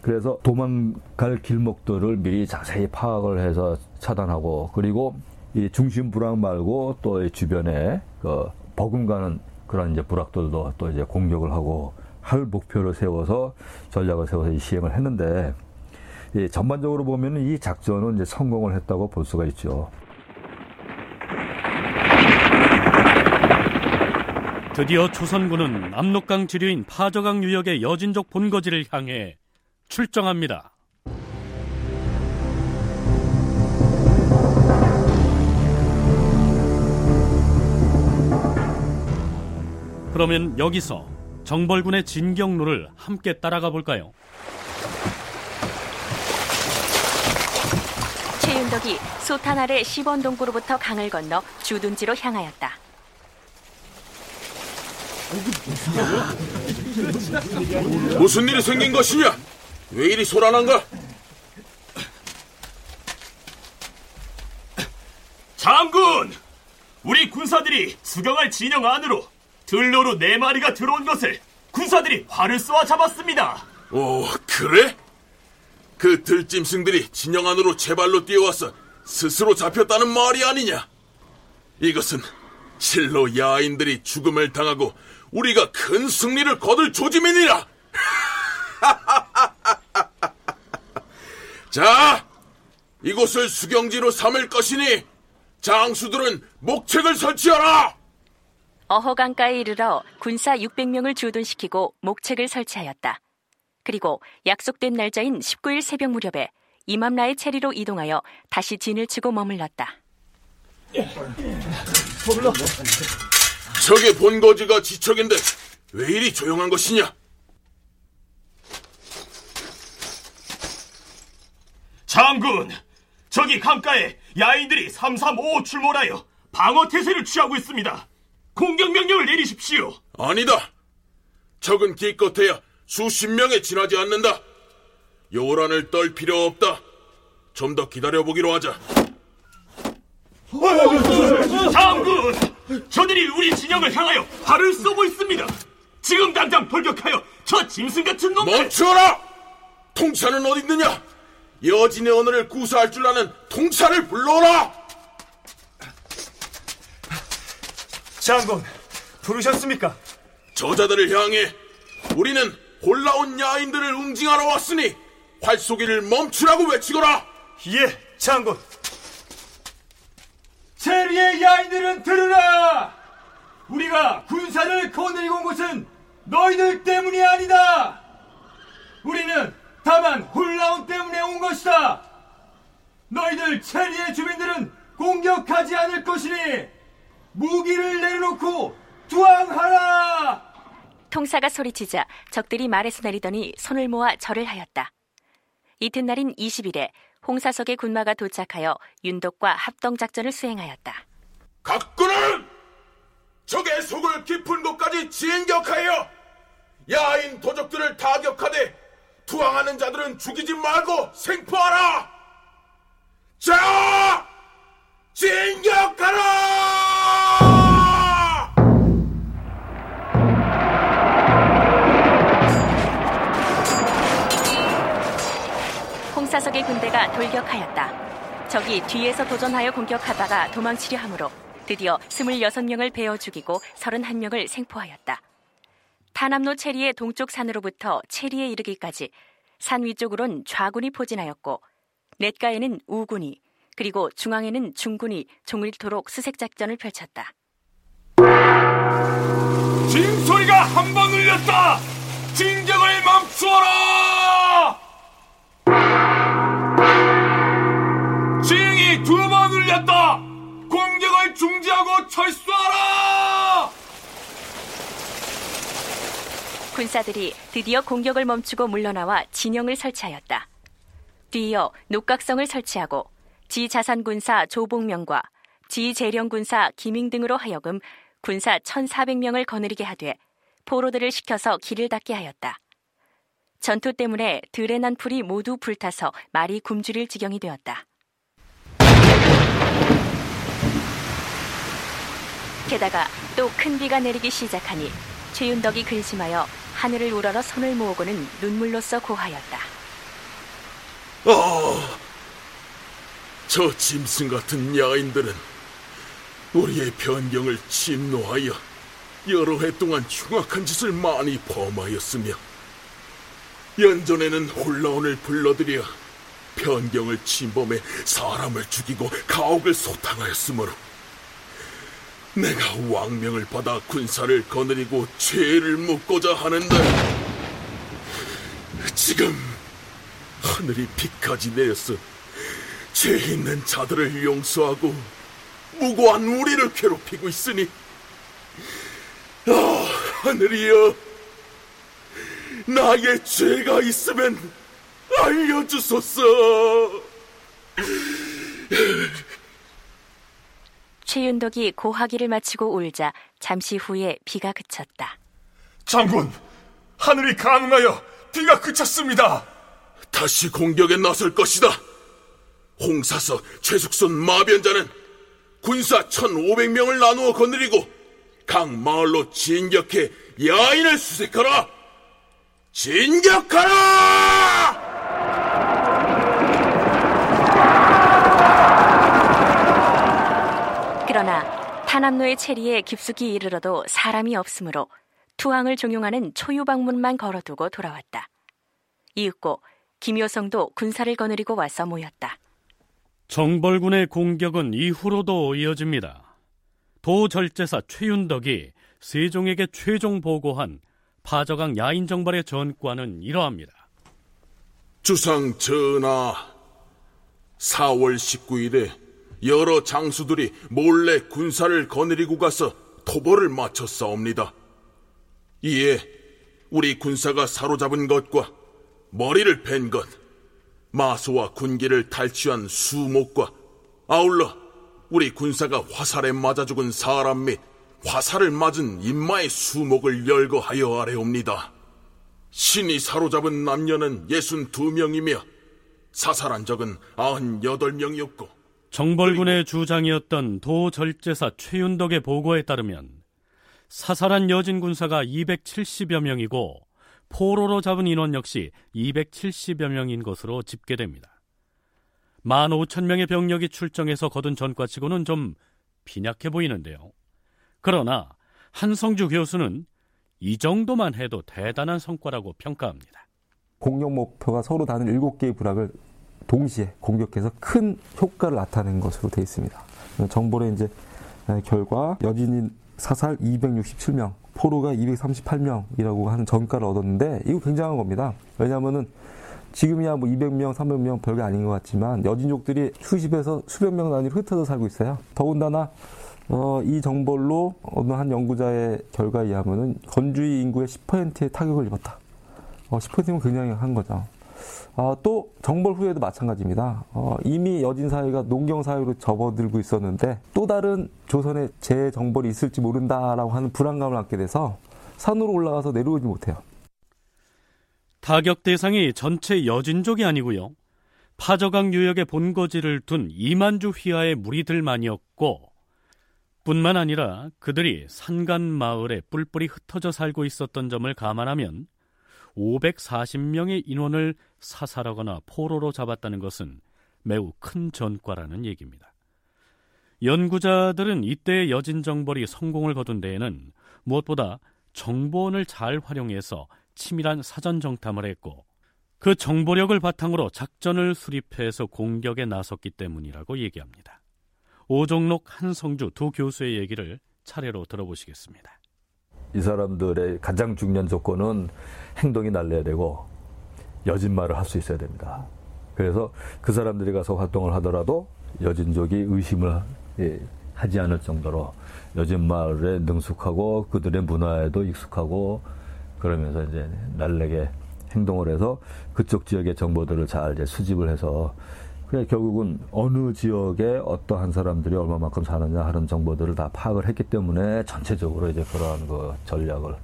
그래서 도망갈 길목들을 미리 자세히 파악을 해서 차단하고 그리고 이 중심 부락 말고 또 주변에 그 버금가는 그런 이제 부락들도 또 이제 공격을 하고 할 목표를 세워서 전략을 세워서 시행을 했는데 예, 전반적으로 보면 이 작전은 이제 성공을 했다고 볼 수가 있죠. 드디어 조선군은 압록강 지류인 파저강 유역의 여진족 본거지를 향해 출정합니다. 그러면 여기서 정벌군의 진경로를 함께 따라가 볼까요? 최윤덕이 소탄 아래 시번동구로부터 강을 건너 주둔지로 향하였다. 무슨 일이 생긴 것이냐? 왜 이리 소란한가? 장군! 우리 군사들이 수경할 진영 안으로 들로로 네 마리가 들어온 것을 군사들이 활을 쏘아 잡았습니다. 오, 그래? 그 들짐승들이 진영 안으로 제 발로 뛰어와서 스스로 잡혔다는 말이 아니냐? 이것은 실로 야인들이 죽음을 당하고 우리가 큰 승리를 거둘 조짐이니라! 자, 이곳을 수경지로 삼을 것이니 장수들은 목책을 설치하라! 어허강가에 이르러 군사 600명을 주둔시키고 목책을 설치하였다. 그리고 약속된 날짜인 19일 새벽 무렵에 이맘라의 체리로 이동하여 다시 진을 치고 머물렀다. 적의 본거지가 지척인데 왜 이리 조용한 것이냐? 장군! 저기 강가에 야인들이 335 출몰하여 방어 태세를 취하고 있습니다. 공격 명령을 내리십시오. 아니다. 적은 기껏해야 수십 명에 지나지 않는다. 요란을 떨 필요 없다. 좀 더 기다려 보기로 하자. 장군! 저들이 우리 진영을 향하여 활을 쏘고 있습니다. 지금 당장 돌격하여 저 짐승 같은 놈들! 멈춰라! 통차는 어디 있느냐? 여진의 언어를 구사할 줄 아는 통차를 불러라! 장군, 부르셨습니까? 저자들을 향해 우리는 골라온 야인들을 응징하러 왔으니 활쏘기를 멈추라고 외치거라! 예, 장군. 체리의 야인들은 들으라! 우리가 군사를 거느리고 온 것은 너희들 때문이 아니다! 우리는 다만 홀라운 때문에 온 것이다! 너희들 체리의 주민들은 공격하지 않을 것이니 무기를 내려놓고 투항하라! 통사가 소리치자 적들이 말에서 내리더니 손을 모아 절을 하였다. 이튿날인 20일에 홍사석의 군마가 도착하여 윤독과 합동작전을 수행하였다. 각군은 적의 속을 깊은 곳까지 진격하여 야인 도적들을 타격하되 투항하는 자들은 죽이지 말고 생포하라! 자! 진격하라! 홍사석의 군대가 돌격하였다. 적이 뒤에서 도전하여 공격하다가 도망치려 하므로 드디어 26명을 베어 죽이고 31명을 생포하였다. 타남로 체리의 동쪽 산으로부터 체리에 이르기까지 산 위쪽으론 좌군이 포진하였고 넷가에는 우군이 그리고 중앙에는 중군이 종일토록 수색작전을 펼쳤다. 징소리가 한 번 울렸다! 진격을 멈추어라! 중지하고 철수하라! 군사들이 드디어 공격을 멈추고 물러나와 진영을 설치하였다. 뒤이어 녹각성을 설치하고 지자산군사 조봉명과 지재령군사 김ing 등으로 하여금 군사 1,400명을 거느리게 하되 포로들을 시켜서 길을 닫게 하였다. 전투 때문에 들에 난 풀이 모두 불타서 말이 굶주릴 지경이 되었다. 게다가 또 큰 비가 내리기 시작하니 최윤덕이 근심하여 하늘을 우러러 손을 모으고는 눈물로써 고하였다. 아, 저 짐승 같은 야인들은 우리의 변경을 침노하여 여러 해 동안 흉악한 짓을 많이 범하였으며 연전에는 혼라온을 불러들여 변경을 침범해 사람을 죽이고 가옥을 소탕하였으므로 내가 왕명을 받아 군사를 거느리고 죄를 묻고자 하는데 지금 하늘이 비까지 내려서 죄 있는 자들을 용서하고 무고한 우리를 괴롭히고 있으니 아 하늘이여 나의 죄가 있으면 알려주소서. 최윤덕이 고하기를 마치고 울자 잠시 후에 비가 그쳤다. 장군, 하늘이 가능하여 비가 그쳤습니다. 다시 공격에 나설 것이다. 홍사석, 최숙선, 마변자는 군사 1,500명을 나누어 거느리고 각 마을로 진격해 야인을 수색하라. 진격하라! 그러나 탄압로의 체리에 깊숙이 이르러도 사람이 없으므로 투항을 종용하는 초유방문만 걸어두고 돌아왔다. 이윽고 김효성도 군사를 거느리고 와서 모였다. 정벌군의 공격은 이후로도 이어집니다. 도절제사 최윤덕이 세종에게 최종 보고한 파저강 야인 정벌의 전과는 이러합니다. 주상 전하, 4월 19일에 여러 장수들이 몰래 군사를 거느리고 가서 토벌을 마쳐 싸웁니다. 이에 우리 군사가 사로잡은 것과 머리를 벤 것, 마소와 군기를 탈취한 수목과 아울러 우리 군사가 화살에 맞아 죽은 사람 및 화살을 맞은 인마의 수목을 열거하여 아래옵니다. 신이 사로잡은 남녀는 예순 두 명이며 사살한 적은 아흔 여덟 명이었고 정벌군의 주장이었던 도절제사 최윤덕의 보고에 따르면 사살한 여진 군사가 270여 명이고 포로로 잡은 인원 역시 270여 명인 것으로 집계됩니다. 1만 5천 명의 병력이 출정해서 거둔 전과치고는 좀 빈약해 보이는데요. 그러나 한성주 교수는 이 정도만 해도 대단한 성과라고 평가합니다. 공격 목표가 서로 다른 7개의 부락을 동시에 공격해서 큰 효과를 나타낸 것으로 되어 있습니다. 정보의 이제 결과 여진인 사살 267명, 포로가 238명이라고 하는 전가를 얻었는데 이거 굉장한 겁니다. 왜냐하면은 지금이야 뭐 200명, 300명 별게 아닌 것 같지만 여진족들이 수십에서 수백 명 단위로 흩어져 살고 있어요. 더군다나 어, 이 정벌로 어느 한 연구자의 결과에 의하면은 건주의 인구의 10%의 타격을 입었다. 어, 10%면 굉장히 한 거죠. 어, 또 정벌 후에도 마찬가지입니다. 어, 이미 여진 사회가 농경 사회로 접어들고 있었는데 또 다른 조선의 재정벌이 있을지 모른다라고 하는 불안감을 갖게 돼서 산으로 올라가서 내려오지 못해요. 타격 대상이 전체 여진족이 아니고요. 파저강 유역의 본거지를 둔 이만주 휘하의 무리들만이었고 뿐만 아니라 그들이 산간 마을에 뿔뿔이 흩어져 살고 있었던 점을 감안하면 540명의 인원을 사살하거나 포로로 잡았다는 것은 매우 큰 전과라는 얘기입니다. 연구자들은 이때의 여진 정벌이 성공을 거둔 데에는 무엇보다 정보원을 잘 활용해서 치밀한 사전 정탐을 했고 그 정보력을 바탕으로 작전을 수립해서 공격에 나섰기 때문이라고 얘기합니다. 오종록 한성주 두 교수의 얘기를 차례로 들어보시겠습니다. 이 사람들의 가장 중요한 조건은 행동이 날려야 되고 여진말을 할 수 있어야 됩니다. 그래서 그 사람들이 가서 활동을 하더라도 여진족이 의심을 예, 하지 않을 정도로 여진말에 능숙하고 그들의 문화에도 익숙하고 그러면서 이제 날래게 행동을 해서 그쪽 지역의 정보들을 잘 이제 수집을 해서 그래 결국은 어느 지역에 어떠한 사람들이 얼마만큼 사느냐 하는 정보들을 다 파악을 했기 때문에 전체적으로 이제 그러한 그 전략을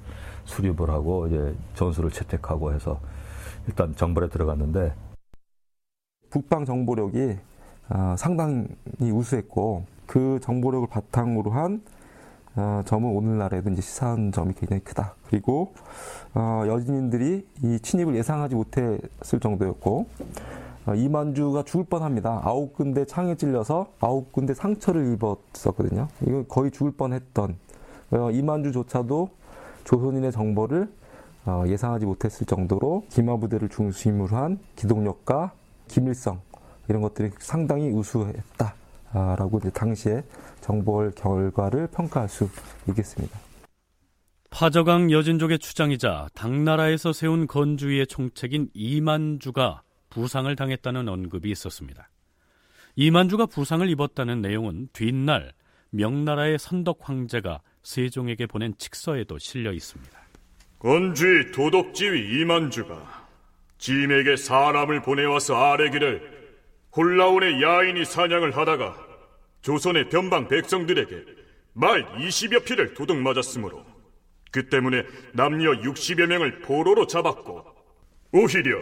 수립을 하고 이제 전술을 채택하고 해서 일단 정벌에 들어갔는데 북방 정보력이 어, 상당히 우수했고 그 정보력을 바탕으로 한 어, 점은 오늘날에도 이제 시사한 점이 굉장히 크다. 그리고 어, 여진인들이 이 침입을 예상하지 못했을 정도였고 어, 이만주가 죽을 뻔합니다. 아홉 군데 창에 찔려서 아홉 군데 상처를 입었었거든요. 이거 거의 죽을 뻔했던 어, 이만주조차도 조선인의 정보를 어, 예상하지 못했을 정도로 기마부대를 중심으로 한 기동력과 기밀성 이런 것들이 상당히 우수했다라고 이제 당시에 정보월 결과를 평가할 수 있겠습니다. 파저강 여진족의 추장이자 당나라에서 세운 건주의 총책인 이만주가 부상을 당했다는 언급이 있었습니다. 이만주가 부상을 입었다는 내용은 뒷날 명나라의 선덕 황제가 세종에게 보낸 칙서에도 실려 있습니다. 원주의 도덕지위 이만주가 짐에게 사람을 보내와서 아뢰기를 홀라온의 야인이 사냥을 하다가 조선의 변방 백성들에게 말 20여 피를 도둑 맞았으므로 그 때문에 남녀 60여 명을 포로로 잡았고 오히려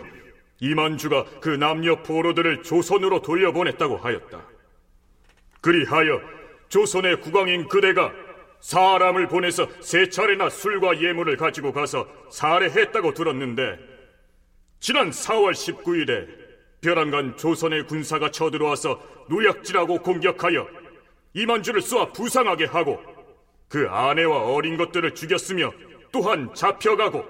이만주가 그 남녀 포로들을 조선으로 돌려보냈다고 하였다. 그리하여 조선의 국왕인 그대가 사람을 보내서 세 차례나 술과 예물을 가지고 가서 살해했다고 들었는데 지난 4월 19일에 벼랑간 조선의 군사가 쳐들어와서 노약질하고 공격하여 이만주를 쏘아 부상하게 하고 그 아내와 어린 것들을 죽였으며 또한 잡혀가고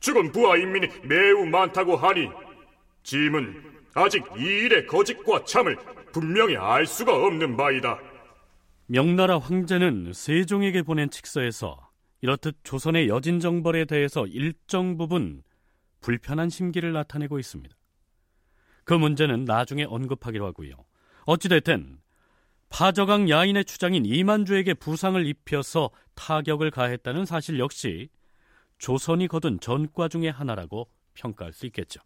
죽은 부하 인민이 매우 많다고 하니 짐은 아직 이 일의 거짓과 참을 분명히 알 수가 없는 바이다. 명나라 황제는 세종에게 보낸 칙서에서 이렇듯 조선의 여진 정벌에 대해서 일정 부분 불편한 심기를 나타내고 있습니다. 그 문제는 나중에 언급하기로 하고요. 어찌됐든 파저강 야인의 추장인 이만주에게 부상을 입혀서 타격을 가했다는 사실 역시 조선이 거둔 전과 중의 하나라고 평가할 수 있겠죠.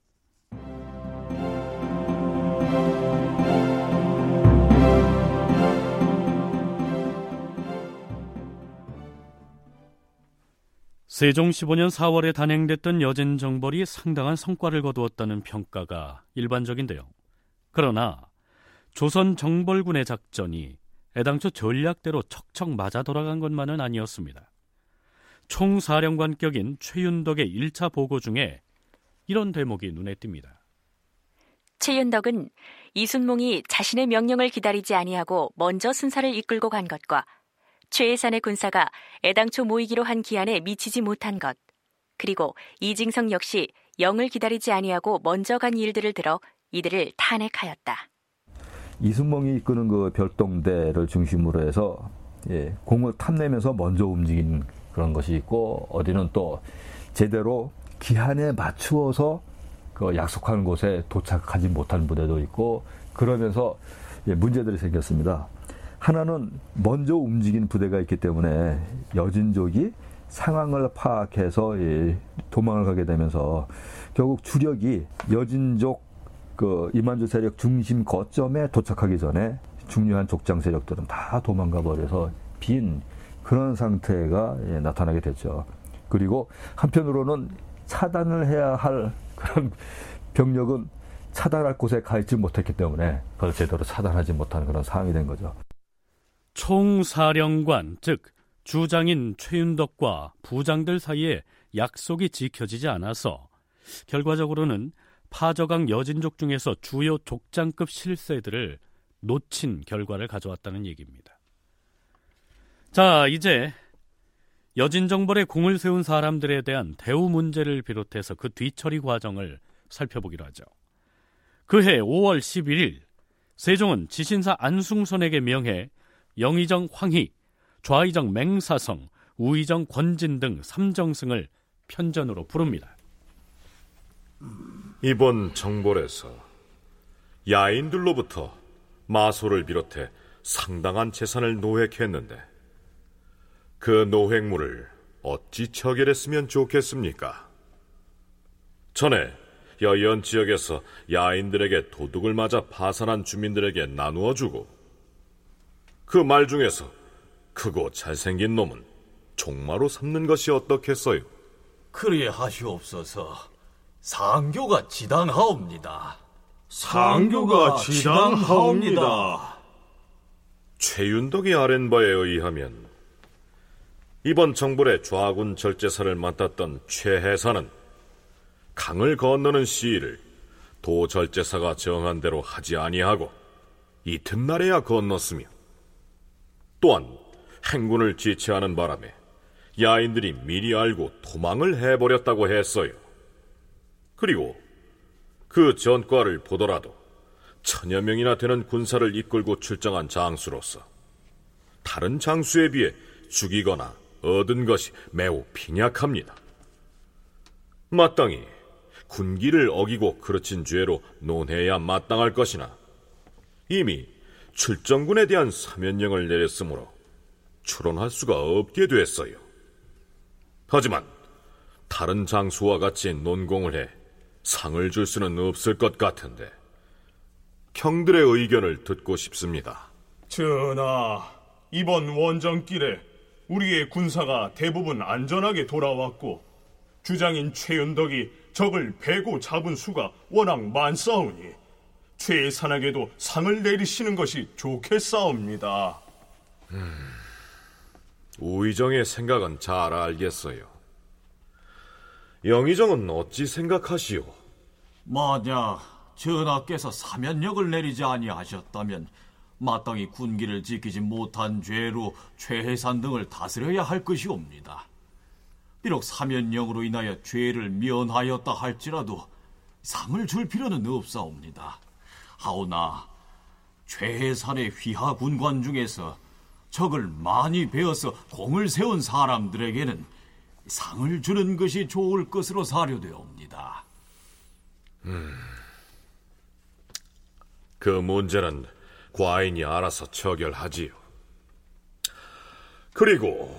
세종 15년 4월에 단행됐던 여진 정벌이 상당한 성과를 거두었다는 평가가 일반적인데요. 그러나 조선 정벌군의 작전이 애당초 전략대로 척척 맞아 돌아간 것만은 아니었습니다. 총사령관격인 최윤덕의 1차 보고 중에 이런 대목이 눈에 띕니다. 최윤덕은 이순몽이 자신의 명령을 기다리지 아니하고 먼저 순사를 이끌고 간 것과 최예산의 군사가 애당초 모이기로 한 기한에 미치지 못한 것, 그리고 이징성 역시 영을 기다리지 아니하고 먼저 간 일들을 들어 이들을 탄핵하였다. 이순몽이 이끄는 그 별동대를 중심으로 해서 예, 공을 탐내면서 먼저 움직인 그런 것이 있고 어디는 또 제대로 기한에 맞추어서 그 약속한 곳에 도착하지 못한 부대도 있고 그러면서 예, 문제들이 생겼습니다. 하나는 먼저 움직인 부대가 있기 때문에 여진족이 상황을 파악해서 예, 도망을 가게 되면서 결국 주력이 여진족 그 이만주 세력 중심 거점에 도착하기 전에 중요한 족장 세력들은 다 도망가 버려서 빈 그런 상태가 예, 나타나게 됐죠. 그리고 한편으로는 차단을 해야 할 그런 병력은 차단할 곳에 가 있지 못했기 때문에 그걸 제대로 차단하지 못한 그런 상황이 된 거죠. 총사령관, 즉 주장인 최윤덕과 부장들 사이에 약속이 지켜지지 않아서 결과적으로는 파저강 여진족 중에서 주요 족장급 실세들을 놓친 결과를 가져왔다는 얘기입니다. 자, 이제 여진정벌에 공을 세운 사람들에 대한 대우 문제를 비롯해서 그 뒤처리 과정을 살펴보기로 하죠. 그해 5월 11일 세종은 지신사 안숭선에게 명해 영의정 황희, 좌의정 맹사성, 우의정 권진 등 삼정승을 편전으로 부릅니다. 이번 정벌에서 야인들로부터 마소를 비롯해 상당한 재산을 노획했는데 그 노획물을 어찌 처결했으면 좋겠습니까? 전에 여연 지역에서 야인들에게 도둑을 맞아 파산한 주민들에게 나누어 주고 그 말 중에서 크고 잘생긴 놈은 종마로 삼는 것이 어떻겠어요? 그리 하시옵소서. 상교가 지당하옵니다. 상교가 지당하옵니다. 최윤덕이 아랜 바에 의하면 이번 정벌의 좌군 절제사를 맡았던 최해사는 강을 건너는 시일을 도 절제사가 정한 대로 하지 아니하고 이튿날에야 건넜으며 또한 행군을 지체하는 바람에 야인들이 미리 알고 도망을 해버렸다고 했어요. 그리고 그 전과를 보더라도 천여 명이나 되는 군사를 이끌고 출정한 장수로서 다른 장수에 비해 죽이거나 얻은 것이 매우 빈약합니다. 마땅히 군기를 어기고 그르친 죄로 논해야 마땅할 것이나 이미 출정군에 대한 사면령을 내렸으므로 추론할 수가 없게 됐어요. 하지만 다른 장수와 같이 논공을 해 상을 줄 수는 없을 것 같은데 형들의 의견을 듣고 싶습니다. 전하, 이번 원정길에 우리의 군사가 대부분 안전하게 돌아왔고 주장인 최윤덕이 적을 베고 잡은 수가 워낙 많사오니 최산에게도 상을 내리시는 것이 좋겠사옵니다. 음, 우의정의 생각은 잘 알겠어요. 영의정은 어찌 생각하시오? 만약 전하께서 사면력을 내리지 아니하셨다면 마땅히 군기를 지키지 못한 죄로 최해산 등을 다스려야 할 것이옵니다. 비록 사면령으로 인하여 죄를 면하였다 할지라도 상을 줄 필요는 없사옵니다. 하오나 최해산의 휘하 군관 중에서 적을 많이 베어서 공을 세운 사람들에게는 상을 주는 것이 좋을 것으로 사료되옵니다. 음, 그 문제는 과인이 알아서 처결하지요. 그리고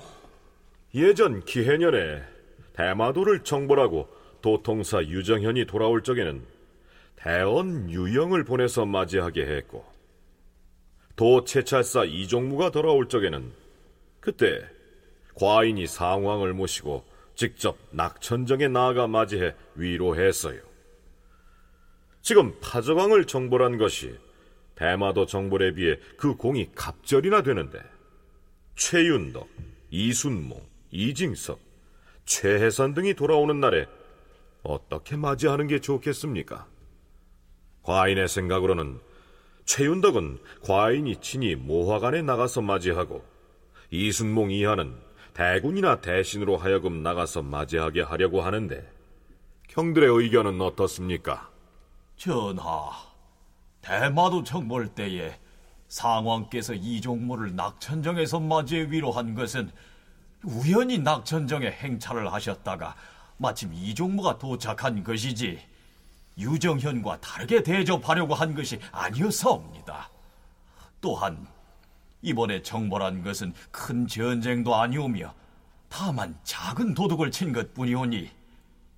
예전 기해년에 대마도를 정벌하고 도통사 유정현이 돌아올 적에는 대원 유영을 보내서 맞이하게 했고 도채찰사 이종무가 돌아올 적에는 그때 과인이 상왕을 모시고 직접 낙천정에 나아가 맞이해 위로했어요. 지금 파저강을 정벌한 것이 대마도 정벌에 비해 그 공이 갑절이나 되는데 최윤덕, 이순몽, 이징석, 최혜선 등이 돌아오는 날에 어떻게 맞이하는 게 좋겠습니까? 과인의 생각으로는 최윤덕은 과인이 친히 모화관에 나가서 맞이하고 이순몽 이하는 대군이나 대신으로 하여금 나가서 맞이하게 하려고 하는데 형들의 의견은 어떻습니까? 전하, 대마도 정벌 때에 상왕께서 이종모를 낙천정에서 맞이해 위로한 것은 우연히 낙천정에 행차를 하셨다가 마침 이종모가 도착한 것이지 유정현과 다르게 대접하려고 한 것이 아니었사옵니다. 또한 이번에 정벌한 것은 큰 전쟁도 아니오며 다만 작은 도둑을 친 것뿐이오니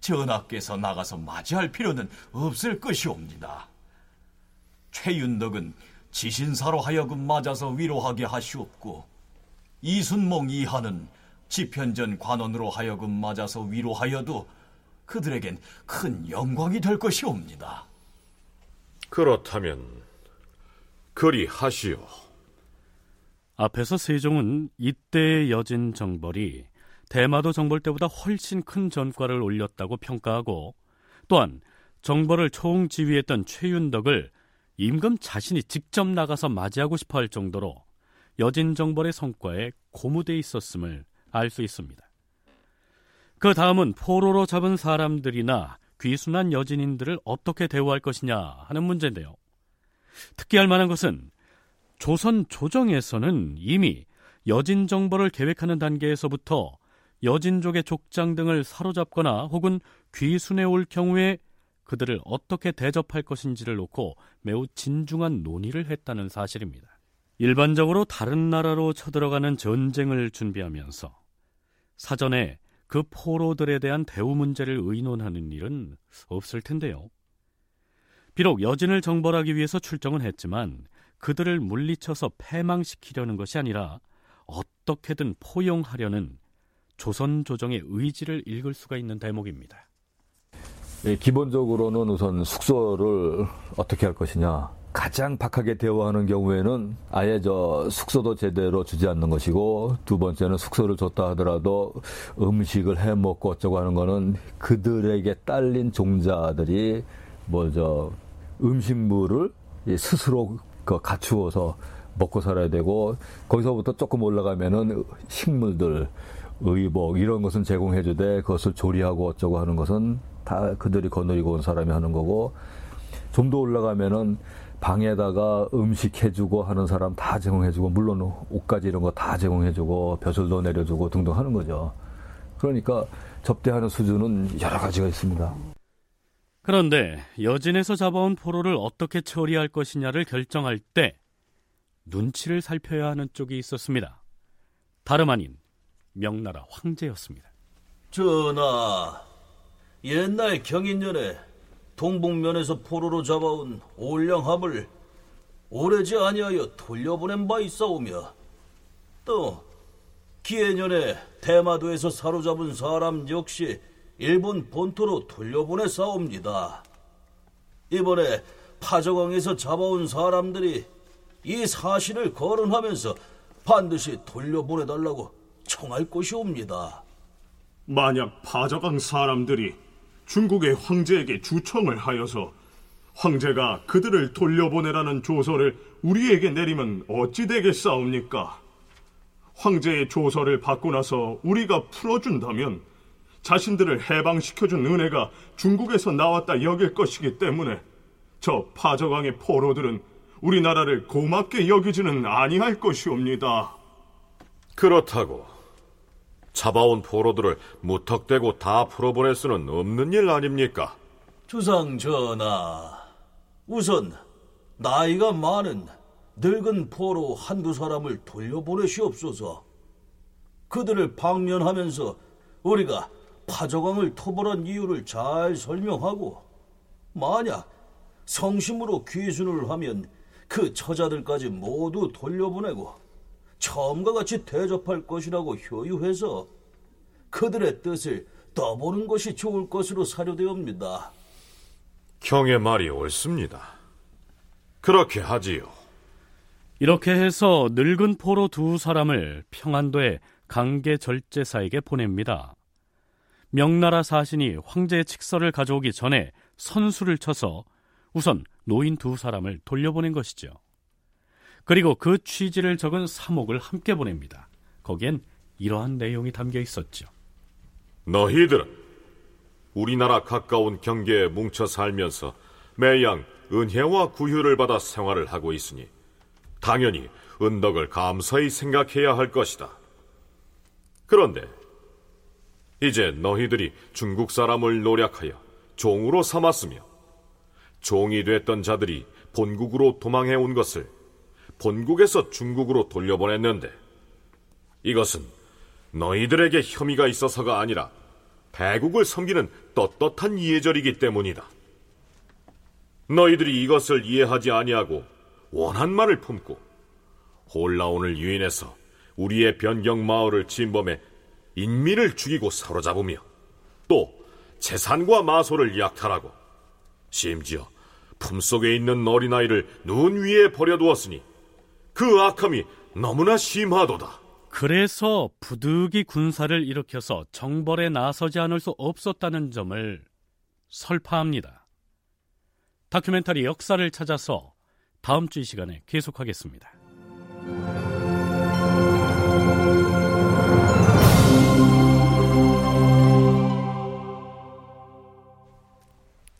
전하께서 나가서 맞이할 필요는 없을 것이옵니다. 최윤덕은 지신사로 하여금 맞아서 위로하게 하시옵고 이순몽 이하는 지편전 관원으로 하여금 맞아서 위로하여도 그들에겐 큰 영광이 될 것이옵니다. 그렇다면 그리 하시오. 앞에서 세종은 이때의 여진 정벌이 대마도 정벌 때보다 훨씬 큰 전과를 올렸다고 평가하고 또한 정벌을 총지휘했던 최윤덕을 임금 자신이 직접 나가서 맞이하고 싶어 할 정도로 여진 정벌의 성과에 고무돼 있었음을 알 수 있습니다. 그 다음은 포로로 잡은 사람들이나 귀순한 여진인들을 어떻게 대우할 것이냐 하는 문제인데요. 특기할 만한 것은 조선 조정에서는 이미 여진 정벌을 계획하는 단계에서부터 여진족의 족장 등을 사로잡거나 혹은 귀순해 올 경우에 그들을 어떻게 대접할 것인지를 놓고 매우 진중한 논의를 했다는 사실입니다. 일반적으로 다른 나라로 쳐들어가는 전쟁을 준비하면서 사전에 그 포로들에 대한 대우 문제를 의논하는 일은 없을 텐데요. 비록 여진을 정벌하기 위해서 출정은 했지만 그들을 물리쳐서 패망시키려는 것이 아니라 어떻게든 포용하려는 조선 조정의 의지를 읽을 수가 있는 대목입니다. 예, 기본적으로는 우선 숙소를 어떻게 할 것이냐. 가장 박하게 대우하는 경우에는 아예 저 숙소도 제대로 주지 않는 것이고 두 번째는 숙소를 줬다 하더라도 음식을 해 먹고 어쩌고 하는 거는 그들에게 딸린 종자들이 뭐 저 음식물을 스스로 그 갖추어서 먹고 살아야 되고 거기서부터 조금 올라가면은 식물들 의복 이런 것은 제공해주되 그것을 조리하고 어쩌고 하는 것은 다 그들이 거느리고 온 사람이 하는 거고 좀 더 올라가면은 방에다가 음식 해주고 하는 사람 다 제공해주고 물론 옷까지 이런 거 다 제공해주고 벼슬도 내려주고 등등 하는 거죠. 그러니까 접대하는 수준은 여러 가지가 있습니다. 그런데 여진에서 잡아온 포로를 어떻게 처리할 것이냐를 결정할 때 눈치를 살펴야 하는 쪽이 있었습니다. 다름 아닌 명나라 황제였습니다. 전하, 옛날 경인년에 동북면에서 포로로 잡아온 올량함을 오래지 아니하여 돌려보낸 바 있사오며 또 기해년에 대마도에서 사로잡은 사람 역시 일본 본토로 돌려보내 싸웁니다. 이번에 파저강에서 잡아온 사람들이 이 사실을 거론하면서 반드시 돌려보내달라고 청할 것이옵니다. 만약 파저강 사람들이 중국의 황제에게 주청을 하여서 황제가 그들을 돌려보내라는 조서를 우리에게 내리면 어찌 되겠사옵니까? 황제의 조서를 받고 나서 우리가 풀어준다면 자신들을 해방시켜준 은혜가 중국에서 나왔다 여길 것이기 때문에 저 파저강의 포로들은 우리나라를 고맙게 여기지는 아니할 것이옵니다. 그렇다고 잡아온 포로들을 무턱대고 다 풀어보낼 수는 없는 일 아닙니까? 주상 전하, 우선 나이가 많은 늙은 포로 한두 사람을 돌려보내시옵소서. 그들을 방면하면서 우리가 파저강을 토벌한 이유를 잘 설명하고 만약 성심으로 귀순을 하면 그 처자들까지 모두 돌려보내고 처음과 같이 대접할 것이라고 효유해서 그들의 뜻을 떠보는 것이 좋을 것으로 사료되옵니다. 경의 말이 옳습니다. 그렇게 하지요. 이렇게 해서 늙은 포로 두 사람을 평안도의 강계 절제사에게 보냅니다. 명나라 사신이 황제의 칙서를 가져오기 전에 선수를 쳐서 우선 노인 두 사람을 돌려보낸 것이죠. 그리고 그 취지를 적은 사목을 함께 보냅니다. 거기엔 이러한 내용이 담겨 있었죠. 너희들은 우리나라 가까운 경계에 뭉쳐 살면서 매양 은혜와 구휼을 받아 생활을 하고 있으니 당연히 은덕을 감사히 생각해야 할 것이다. 그런데 이제 너희들이 중국 사람을 노력하여 종으로 삼았으며 종이 됐던 자들이 본국으로 도망해 온 것을 본국에서 중국으로 돌려보냈는데 이것은 너희들에게 혐의가 있어서가 아니라 배국을 섬기는 떳떳한 이해절이기 때문이다. 너희들이 이것을 이해하지 아니하고 원한 말을 품고 홀라온을 유인해서 우리의 변경 마을을 침범해 인민을 죽이고 사로잡으며 또 재산과 마소를 약탈하고 심지어 품속에 있는 어린아이를 눈 위에 버려두었으니 그 악함이 너무나 심하도다. 그래서 부득이 군사를 일으켜서 정벌에 나서지 않을 수 없었다는 점을 설파합니다. 다큐멘터리 역사를 찾아서 다음 주 이 시간에 계속하겠습니다.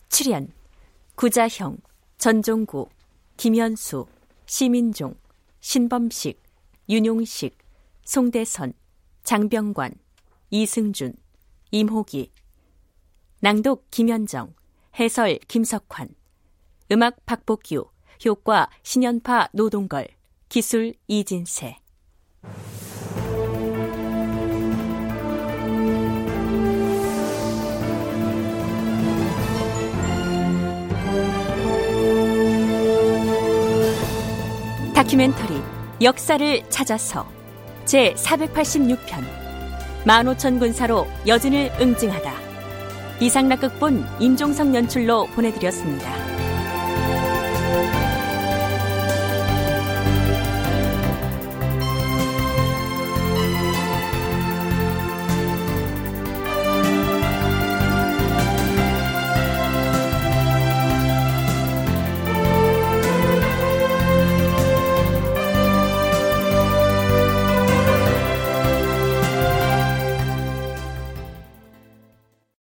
출연 구자형, 전종구, 김현수, 시민종, 신범식, 윤용식, 송대선, 장병관, 이승준, 임호기 낭독 김현정 해설 김석환 음악 박복규 효과 신연파 노동걸 기술 이진세. 다큐멘터리 역사를 찾아서 제 486편 만오천 군사로 여진을 응징하다 이상락극본 임종석 연출로 보내드렸습니다.